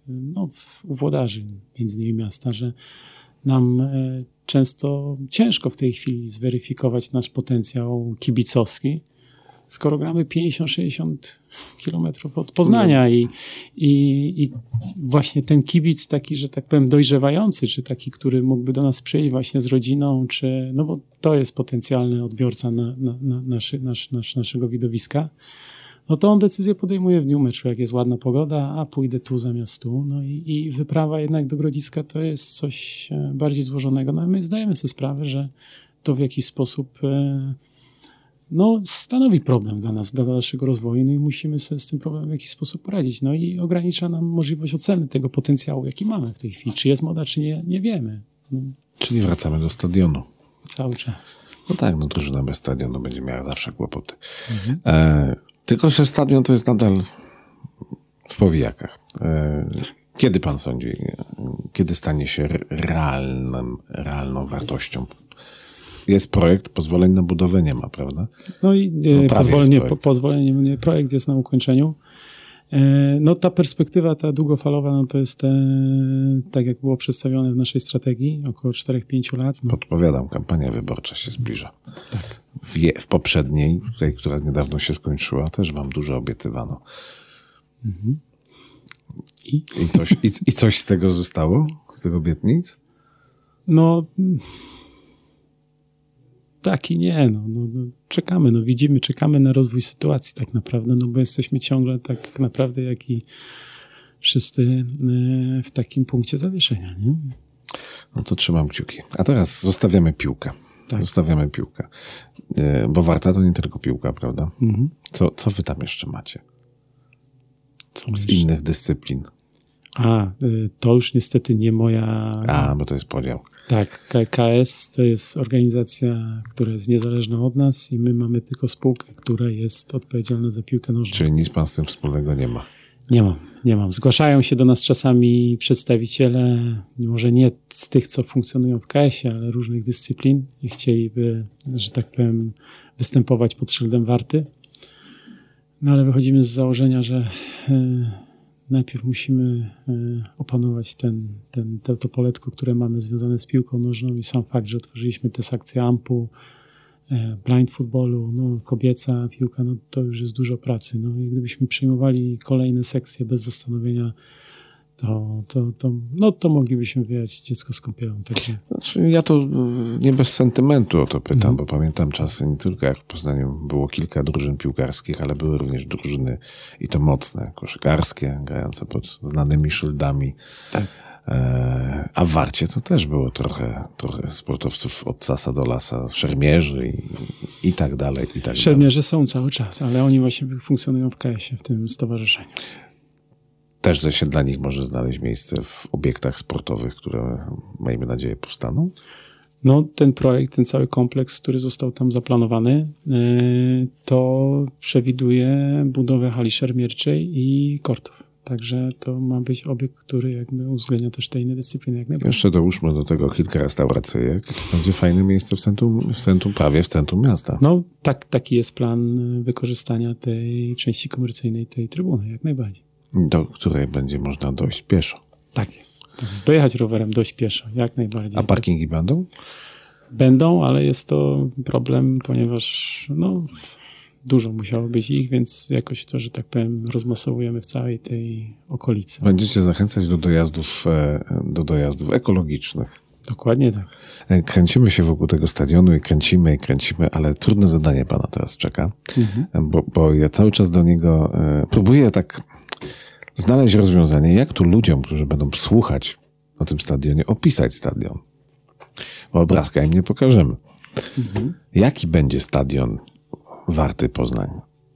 no, u włodarzy, między innymi miasta, że nam e, często ciężko w tej chwili zweryfikować nasz potencjał kibicowski, skoro gramy 50-60 kilometrów od Poznania i, i, i, właśnie ten kibic taki, że tak powiem dojrzewający, czy taki, który mógłby do nas przyjść właśnie z rodziną, czy, no bo to jest potencjalny odbiorca na, na, na naszy, nasz, nasz, naszego widowiska, no to on decyzję podejmuje w dniu meczu, jak jest ładna pogoda, a pójdę tu zamiast tu. No i, i wyprawa jednak do Grodziska to jest coś e, bardziej złożonego. No i my zdajemy sobie sprawę, że to w jakiś sposób e, no, stanowi problem dla nas, dla naszego rozwoju, no i musimy sobie z tym problemem w jakiś sposób poradzić. No i ogranicza nam możliwość oceny tego potencjału, jaki mamy w tej chwili. Czy jest moda, czy nie, nie wiemy. No. Czyli wracamy do stadionu. Cały czas. No tak, no drużyna bez stadionu będzie miała zawsze kłopoty. Mhm. E, tylko, że stadion to jest nadal w powijakach. E, kiedy pan sądzi, kiedy stanie się realnym, realną wartością? Jest projekt, pozwoleń na budowę nie ma, prawda? No i no, pozwolenie, po, pozwolenie, projekt jest na ukończeniu. E, no ta perspektywa, ta długofalowa, no to jest te, tak jak było przedstawione w naszej strategii, około 4-5 lat. No. Podpowiadam, kampania wyborcza się zbliża. Tak. W, je, w poprzedniej, tej, która niedawno się skończyła, też wam dużo obiecywano. Mhm. I? I, coś, i, I coś z tego zostało? Z tych obietnic? No tak i nie. No, no, no, czekamy, no widzimy, czekamy na rozwój sytuacji tak naprawdę, no bo jesteśmy ciągle tak naprawdę jak i wszyscy e, w takim punkcie zawieszenia. Nie? No to trzymam kciuki. A teraz zostawiamy piłkę. Tak. Zostawiamy piłkę. E, bo warta to nie tylko piłka, prawda? Mhm. Co, co wy tam jeszcze macie? Co Z innych dyscyplin. A, y, to już niestety nie moja. A, bo to jest podział. Tak, KKS to jest organizacja, która jest niezależna od nas i my mamy tylko spółkę, która jest odpowiedzialna za piłkę nożną. Czyli nic pan z tym wspólnego nie ma? Nie mam, nie mam. Zgłaszają się do nas czasami przedstawiciele, może nie z tych, co funkcjonują w KS-ie, ale różnych dyscyplin i chcieliby, że tak powiem, występować pod szyldem warty. No ale wychodzimy z założenia, że y, najpierw musimy e, opanować ten, ten, to, to poletko, które mamy związane z piłką nożną i sam fakt, że otworzyliśmy tę akcję AMPU e, blind footballu, no, kobieca piłka, no to już jest dużo pracy. No i gdybyśmy przyjmowali kolejne sekcje bez zastanowienia, to, to, to, no, to moglibyśmy wyjechać dziecko z kąpielą. Także... Znaczy, ja to y, nie bez sentymentu o to pytam, Mhm. bo pamiętam czasy nie tylko jak w Poznaniu było kilka drużyn piłkarskich, ale były również drużyny i to mocne, koszykarskie, grające pod znanymi szyldami. Tak. E, A w Warcie to też było trochę, trochę sportowców od sasa do lasa, szermierzy i, i tak dalej, i tak dalej. Szermierze są cały czas, ale oni właśnie funkcjonują w KS-ie, w tym stowarzyszeniu. Też że się dla nich może znaleźć miejsce w obiektach sportowych, które miejmy nadzieję powstaną. No, ten projekt, ten cały kompleks, który został tam zaplanowany, yy, to przewiduje budowę hali szermierczej i kortów. Także to ma być obiekt, który jakby uwzględnia też te inne dyscypliny jak najbardziej. Jeszcze dołóżmy do tego kilka restauracyjek. Będzie fajne miejsce w centrum, w centrum prawie w centrum miasta. No, tak, taki jest plan y, wykorzystania tej części komercyjnej tej trybuny, jak najbardziej. do której będzie można dojść pieszo. Tak jest. Tak jest. Dojechać rowerem dość pieszo, jak najbardziej. A parkingi będą? Będą, ale jest to problem, ponieważ no, dużo musiało być ich, więc jakoś to, że tak powiem, rozmasowujemy w całej tej okolicy. Będziecie zachęcać do dojazdów, e, do dojazdów ekologicznych. Dokładnie tak. E, Kręcimy się wokół tego stadionu i kręcimy i kręcimy, ale trudne zadanie pana teraz czeka, E, bo, bo ja cały czas do niego próbuję tak znaleźć rozwiązanie, jak tu ludziom, którzy będą słuchać o tym stadionie, opisać stadion. Bo obrazka im nie pokażemy. Jaki będzie stadion Warty Poznań?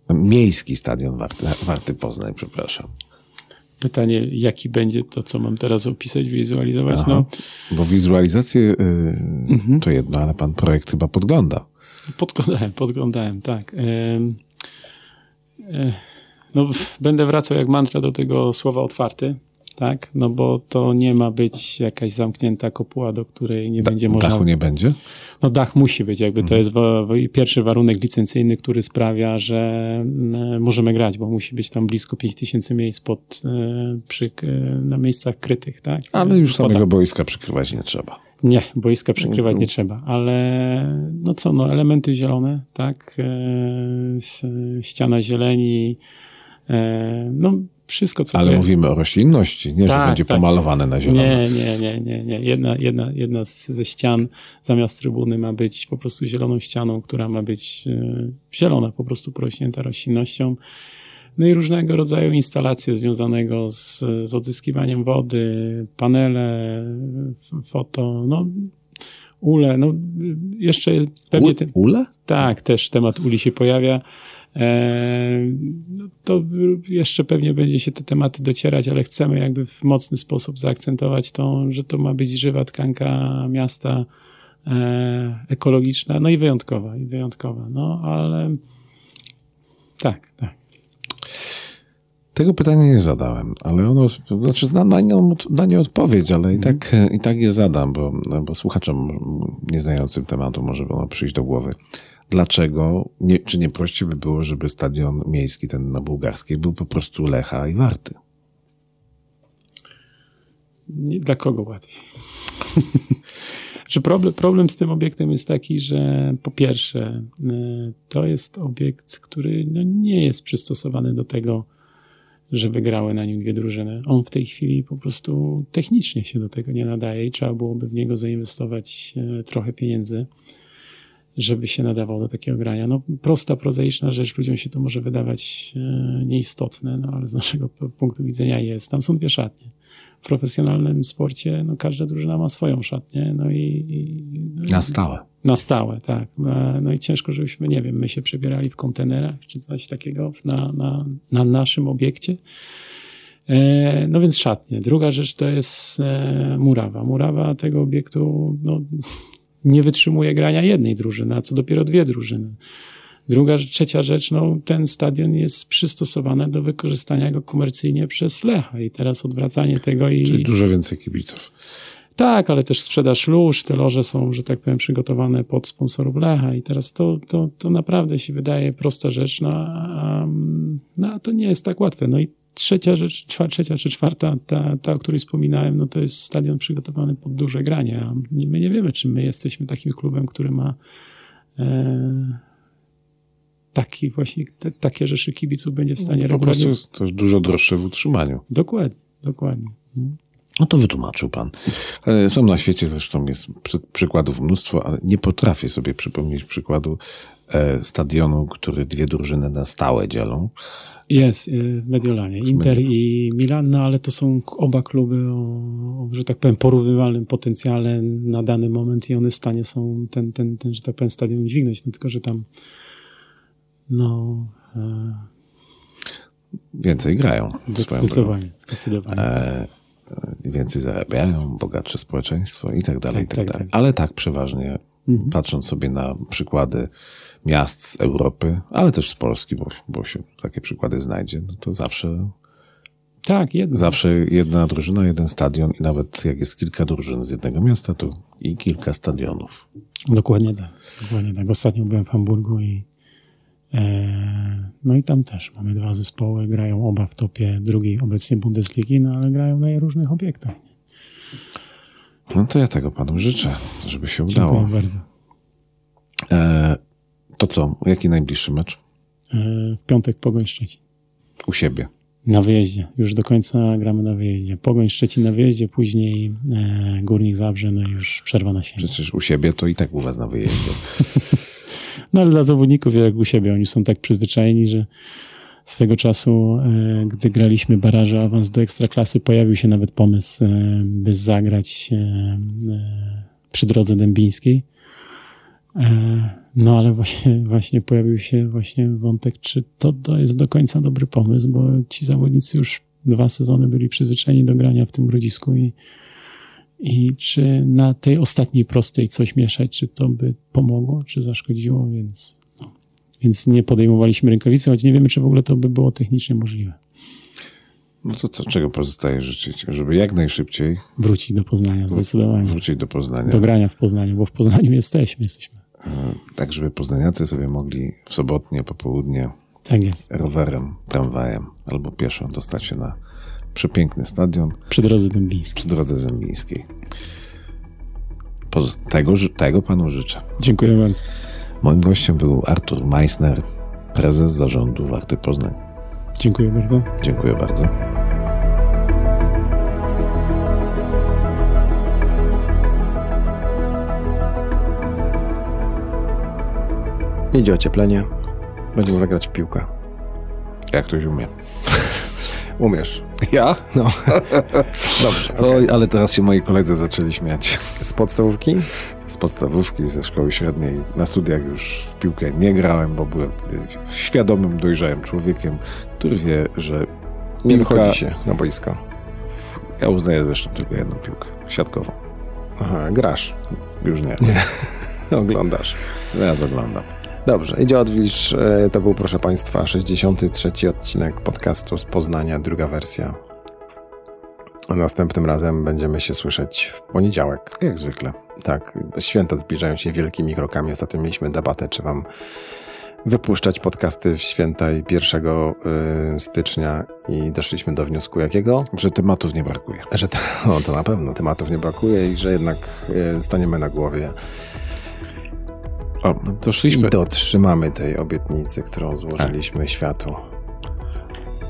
Miejski stadion Warty, Warty Poznań, przepraszam. Pytanie, jaki będzie to, co mam teraz opisać, wizualizować? Aha. No, Bo wizualizację y, to jedno, ale pan projekt chyba podgląda. podglądałem, podglądałem, tak. E, No, będę wracał jak mantra do tego słowa otwarty, tak? No bo to nie ma być jakaś zamknięta kopuła, do której nie będzie można... Dachu nie będzie? No dach musi być, jakby to jest wa- wa- pierwszy warunek licencyjny, który sprawia, że e, możemy grać, bo musi być tam blisko 5000 miejsc pod, e, przy, e, na miejscach krytych, tak? Ale już samego boiska przykrywać nie trzeba. Nie, boiska przykrywać Mhm. nie trzeba, ale no co, no elementy zielone, tak? Ściana zieleni, no wszystko co Ale to mówimy o roślinności, nie, że Tak, będzie tak. pomalowane na zielono. Nie, nie, nie, nie, nie. Jedna, jedna, jedna z, ze ścian zamiast trybuny ma być po prostu zieloną ścianą, która ma być e, zielona, po prostu porośnięta roślinnością. No i różnego rodzaju instalacje związanego z, z odzyskiwaniem wody, panele, foto, no ule, no jeszcze pewnie U, ule? tak, też temat uli się pojawia. E, no to jeszcze pewnie będzie się te tematy docierać, ale chcemy jakby w mocny sposób zaakcentować to, że to ma być żywa tkanka miasta e, ekologiczna, no i wyjątkowa, i wyjątkowa. No ale tak, tak. Tego pytania nie zadałem, ale ono, znaczy znam na, nią- na nie odpowiedź, ale i tak, i tak je zadam, bo, bo słuchaczom nieznającym tematu może ono przyjść do głowy. Dlaczego, nie, czy nie prościej by było, żeby stadion miejski, ten na bułgarskiej, był po prostu Lecha i Warty? Nie, dla kogo łatwiej? Czy problem, problem z tym obiektem jest taki, że po pierwsze, y, to jest obiekt, który no, nie jest przystosowany do tego, żeby grały na nim dwie drużyny. On w tej chwili po prostu technicznie się do tego nie nadaje i trzeba byłoby w niego zainwestować e, trochę pieniędzy, żeby się nadawał do takiego grania. No, prosta, prozaiczna rzecz, ludziom się to może wydawać e, nieistotne, no, ale z naszego punktu widzenia jest. Tam są dwie szatnie. W profesjonalnym sporcie no, każda drużyna ma swoją szatnię, no i, i no, Na stałe. na stałe, tak. E, No i ciężko, żebyśmy, nie wiem, my się przebierali w kontenerach czy coś takiego na, na, na naszym obiekcie. E, No więc szatnie. Druga rzecz to jest murawa. Murawa tego obiektu no, nie wytrzymuje grania jednej drużyny, a co dopiero dwie drużyny. Druga, trzecia rzecz, no, ten stadion jest przystosowany do wykorzystania go komercyjnie przez Lecha i teraz odwracanie tego i... Czyli dużo więcej kibiców. Tak, ale też sprzedaż lóż, te loże są, że tak powiem, przygotowane pod sponsorów Lecha i teraz to, to, to naprawdę się wydaje prosta rzecz, no, a, no a to nie jest tak łatwe. No i trzecia rzecz, trzecia czy czwarta, ta, ta, o której wspominałem, no to jest stadion przygotowany pod duże granie, a my nie wiemy, czy my jesteśmy takim klubem, który ma e, taki właśnie, te, takie rzeczy kibiców będzie w stanie po regularnie. prostu jest to dużo droższe w utrzymaniu. Dokładnie, dokładnie. No. No to wytłumaczył pan. Ale Są na świecie zresztą jest przy, przykładów mnóstwo, ale nie potrafię sobie przypomnieć przykładu e, stadionu, który dwie drużyny na stałe dzielą. Jest y, w Mediolanie. Inter i Milan, no ale to są oba kluby o, że tak powiem, porównywalnym potencjale na dany moment i one w stanie są ten, ten, ten że tak powiem, stadion dźwignąć. No tylko, że tam no e, Więcej grają. zdecydowanie, zdecydowanie. E, więcej zarabiają, bogatsze społeczeństwo i tak dalej, Tak, i tak, tak, dalej. tak. Ale tak przeważnie, Mhm. patrząc sobie na przykłady miast z Europy, ale też z Polski, bo, bo się takie przykłady znajdzie, no to zawsze, Tak, jedno. zawsze jedna drużyna, jeden stadion i nawet jak jest kilka drużyn z jednego miasta, to i kilka stadionów. Dokładnie tak. Dokładnie tak. Ostatnio byłem w Hamburgu i e, no i tam też mamy dwa zespoły, grają oba w topie drugiej obecnie Bundesligi, no ale grają na różnych obiektach. No to ja tego panu życzę, żeby się udało. Dziękuję bardzo. E, to co, jaki najbliższy mecz? E, w piątek Pogoń Szczecin. U siebie. Na wyjeździe. Już do końca gramy na wyjeździe. Pogoń Szczecin na wyjeździe, później e, Górnik Zabrze, no i już przerwa na święta. Przecież u siebie to i tak u was na wyjeździe. No ale dla zawodników jak u siebie, oni są tak przyzwyczajeni, że swego czasu, e, gdy graliśmy baraże awans do Ekstraklasy, pojawił się nawet pomysł, e, by zagrać e, e, przy drodze dębińskiej. No ale właśnie, właśnie pojawił się właśnie wątek, czy to, to jest do końca dobry pomysł, bo ci zawodnicy już dwa sezony byli przyzwyczajeni do grania w tym grodzisku i, i czy na tej ostatniej prostej coś mieszać, czy to by pomogło, czy zaszkodziło, więc, no. więc nie podejmowaliśmy rękawicy, choć nie wiemy, czy w ogóle to by było technicznie możliwe. No to co, czego pozostaje życzyć? Żeby jak najszybciej Wrócić do Poznania, zdecydowanie. wrócić do Poznania. Do grania w Poznaniu, bo w Poznaniu jesteśmy, jesteśmy. E, Tak, żeby poznaniacy sobie mogli w sobotnie popołudnie Tak rowerem, tramwajem albo pieszo dostać się na przepiękny stadion Przy drodze dębińskiej. przy drodze zębińskiej. Poz- Tego, tego panu życzę. Dziękuję bardzo. Moim gościem był Artur Meissner, prezes zarządu Warty Poznań. Dziękuję bardzo. Dziękuję bardzo. Idzie ocieplenie. Będziemy może grać w piłkę. Jak ktoś umie. Umiesz. Ja? No. Dobrze. Oj, ale teraz się moi koledzy zaczęli śmiać. Z podstawówki? Z podstawówki, ze szkoły średniej. Na studiach już w piłkę nie grałem, bo byłem świadomym, dojrzałym człowiekiem, który wie, że Nie Piłka- wychodzi się na boisko. ja uznaję zresztą tylko jedną piłkę. Siatkową. Aha, grasz. Już nie. Oglądasz. Teraz oglądam. Dobrze, idzie odwilż. E, To był, proszę Państwa, 63 odcinek podcastu z Poznania, druga wersja. A następnym razem będziemy się słyszeć w poniedziałek. Jak zwykle. Tak, święta zbliżają się wielkimi krokami. Ostatnio mieliśmy debatę, czy Wam wypuszczać podcasty w święta i 1 y, stycznia i doszliśmy do wniosku jakiego? Że tematów nie brakuje. Że to, no, to na pewno tematów nie brakuje i że jednak y, staniemy na głowie O, i doszliśmy. dotrzymamy tej obietnicy, którą złożyliśmy światu.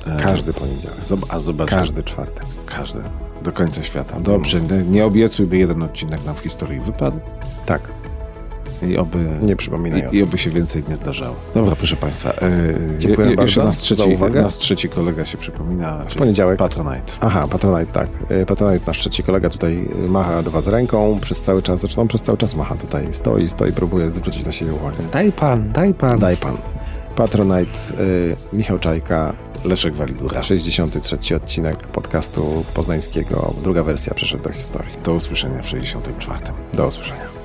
E, Każdy poniedziałek. A zobacz. Każdy czwartek. Każdy. Do końca świata. Dobrze. Nie obiecuj, by jeden odcinek nam w historii wypadł. Tak, I oby, nie przypominaj o i, i oby się więcej nie zdarzało. Dobra, proszę Państwa. E, Dziękuję je- Jeszcze bardzo nas trzeci, za uwagę. nas trzeci kolega się przypomina. W poniedziałek. Patronite. Aha, Patronite, tak. Y, Patronite, nasz trzeci kolega tutaj macha do Was ręką przez cały czas, zresztą przez cały czas macha tutaj, stoi, stoi, próbuje zwrócić na siebie uwagę. Daj pan, daj pan. Daj Pan. Patronite, y, Michał Czajka, Leszek Walidura. 63 odcinek podcastu poznańskiego, druga wersja przeszedł do historii. Do usłyszenia w 64. Do usłyszenia.